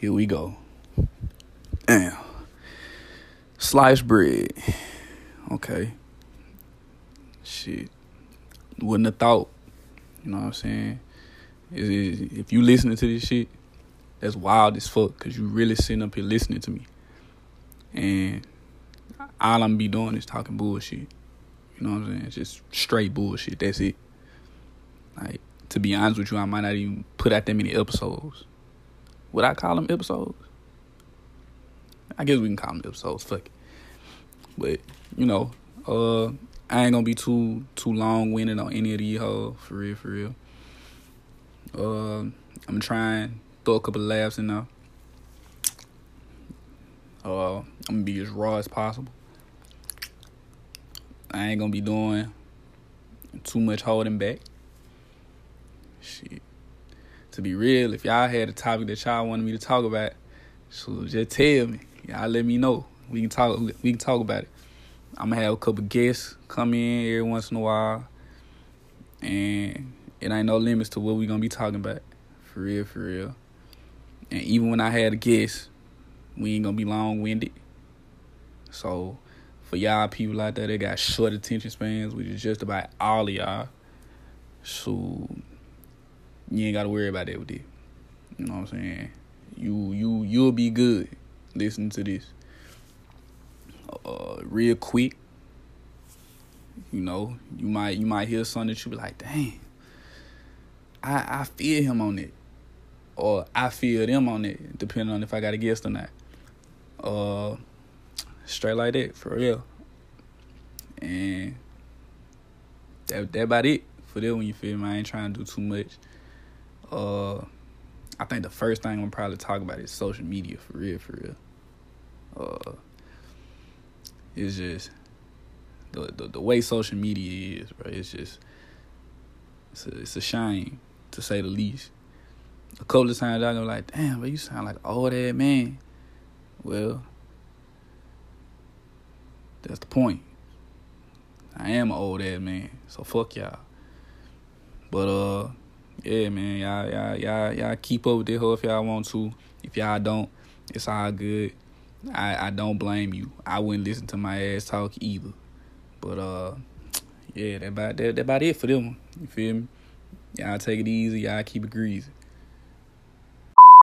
Here we go. Damn. Sliced bread. Okay. Shit. Wouldn't have thought. You know what I'm saying? If you listening to this shit, that's wild as fuck because you really sitting up here listening to me. And all I'm be doing is talking bullshit. You know what I'm saying? It's just straight bullshit. That's it. Like, to be honest with you, I might not even put out that many episodes. Would I call them episodes? I guess we can call them episodes. Fuck it. But you know, uh, I ain't gonna be too too long winded on any of these hoes. For real, for real. Uh, I'm trying throw a couple laughs in there. Uh, I'm gonna be as raw as possible. I ain't gonna be doing too much holding back. Shit. To be real, if y'all had a topic that y'all wanted me to talk about, so just tell me. Y'all let me know. We can talk. We can talk about it. I'm gonna have a couple guests come in every once in a while, and it ain't no limits to what we gonna be talking about. For real, for real. And even when I had a guest, we ain't gonna be long winded. So for y'all people out there that got short attention spans, which is just about all of y'all, so you ain't gotta worry about that with it. You know what I'm saying? You you you'll be good listening to this. Uh, real quick. You know, you might you might hear something that you be like, dang, I I feel him on it, or I feel them on it, depending on if I got a guest or not. Uh, straight like that for real. And that that about it for that one. You feel me? I ain't trying to do too much. Uh, I think the first thing I'm probably talk about is social media for real, for real. Uh, it's just the, the the way social media is, bro. It's just it's a, it's a shame to say the least. A couple of times I go like, damn, but you sound like old ass man. Well, that's the point. I am an old ass man, so fuck y'all. But uh, yeah, man, y'all, y'all, y'all, y'all keep up with this hoe if y'all want to. If y'all don't, it's all good. I, I don't blame you. I wouldn't listen to my ass talk either. But uh, yeah, that about that, that about it for them. You feel me? Y'all take it easy. Y'all keep it greasy.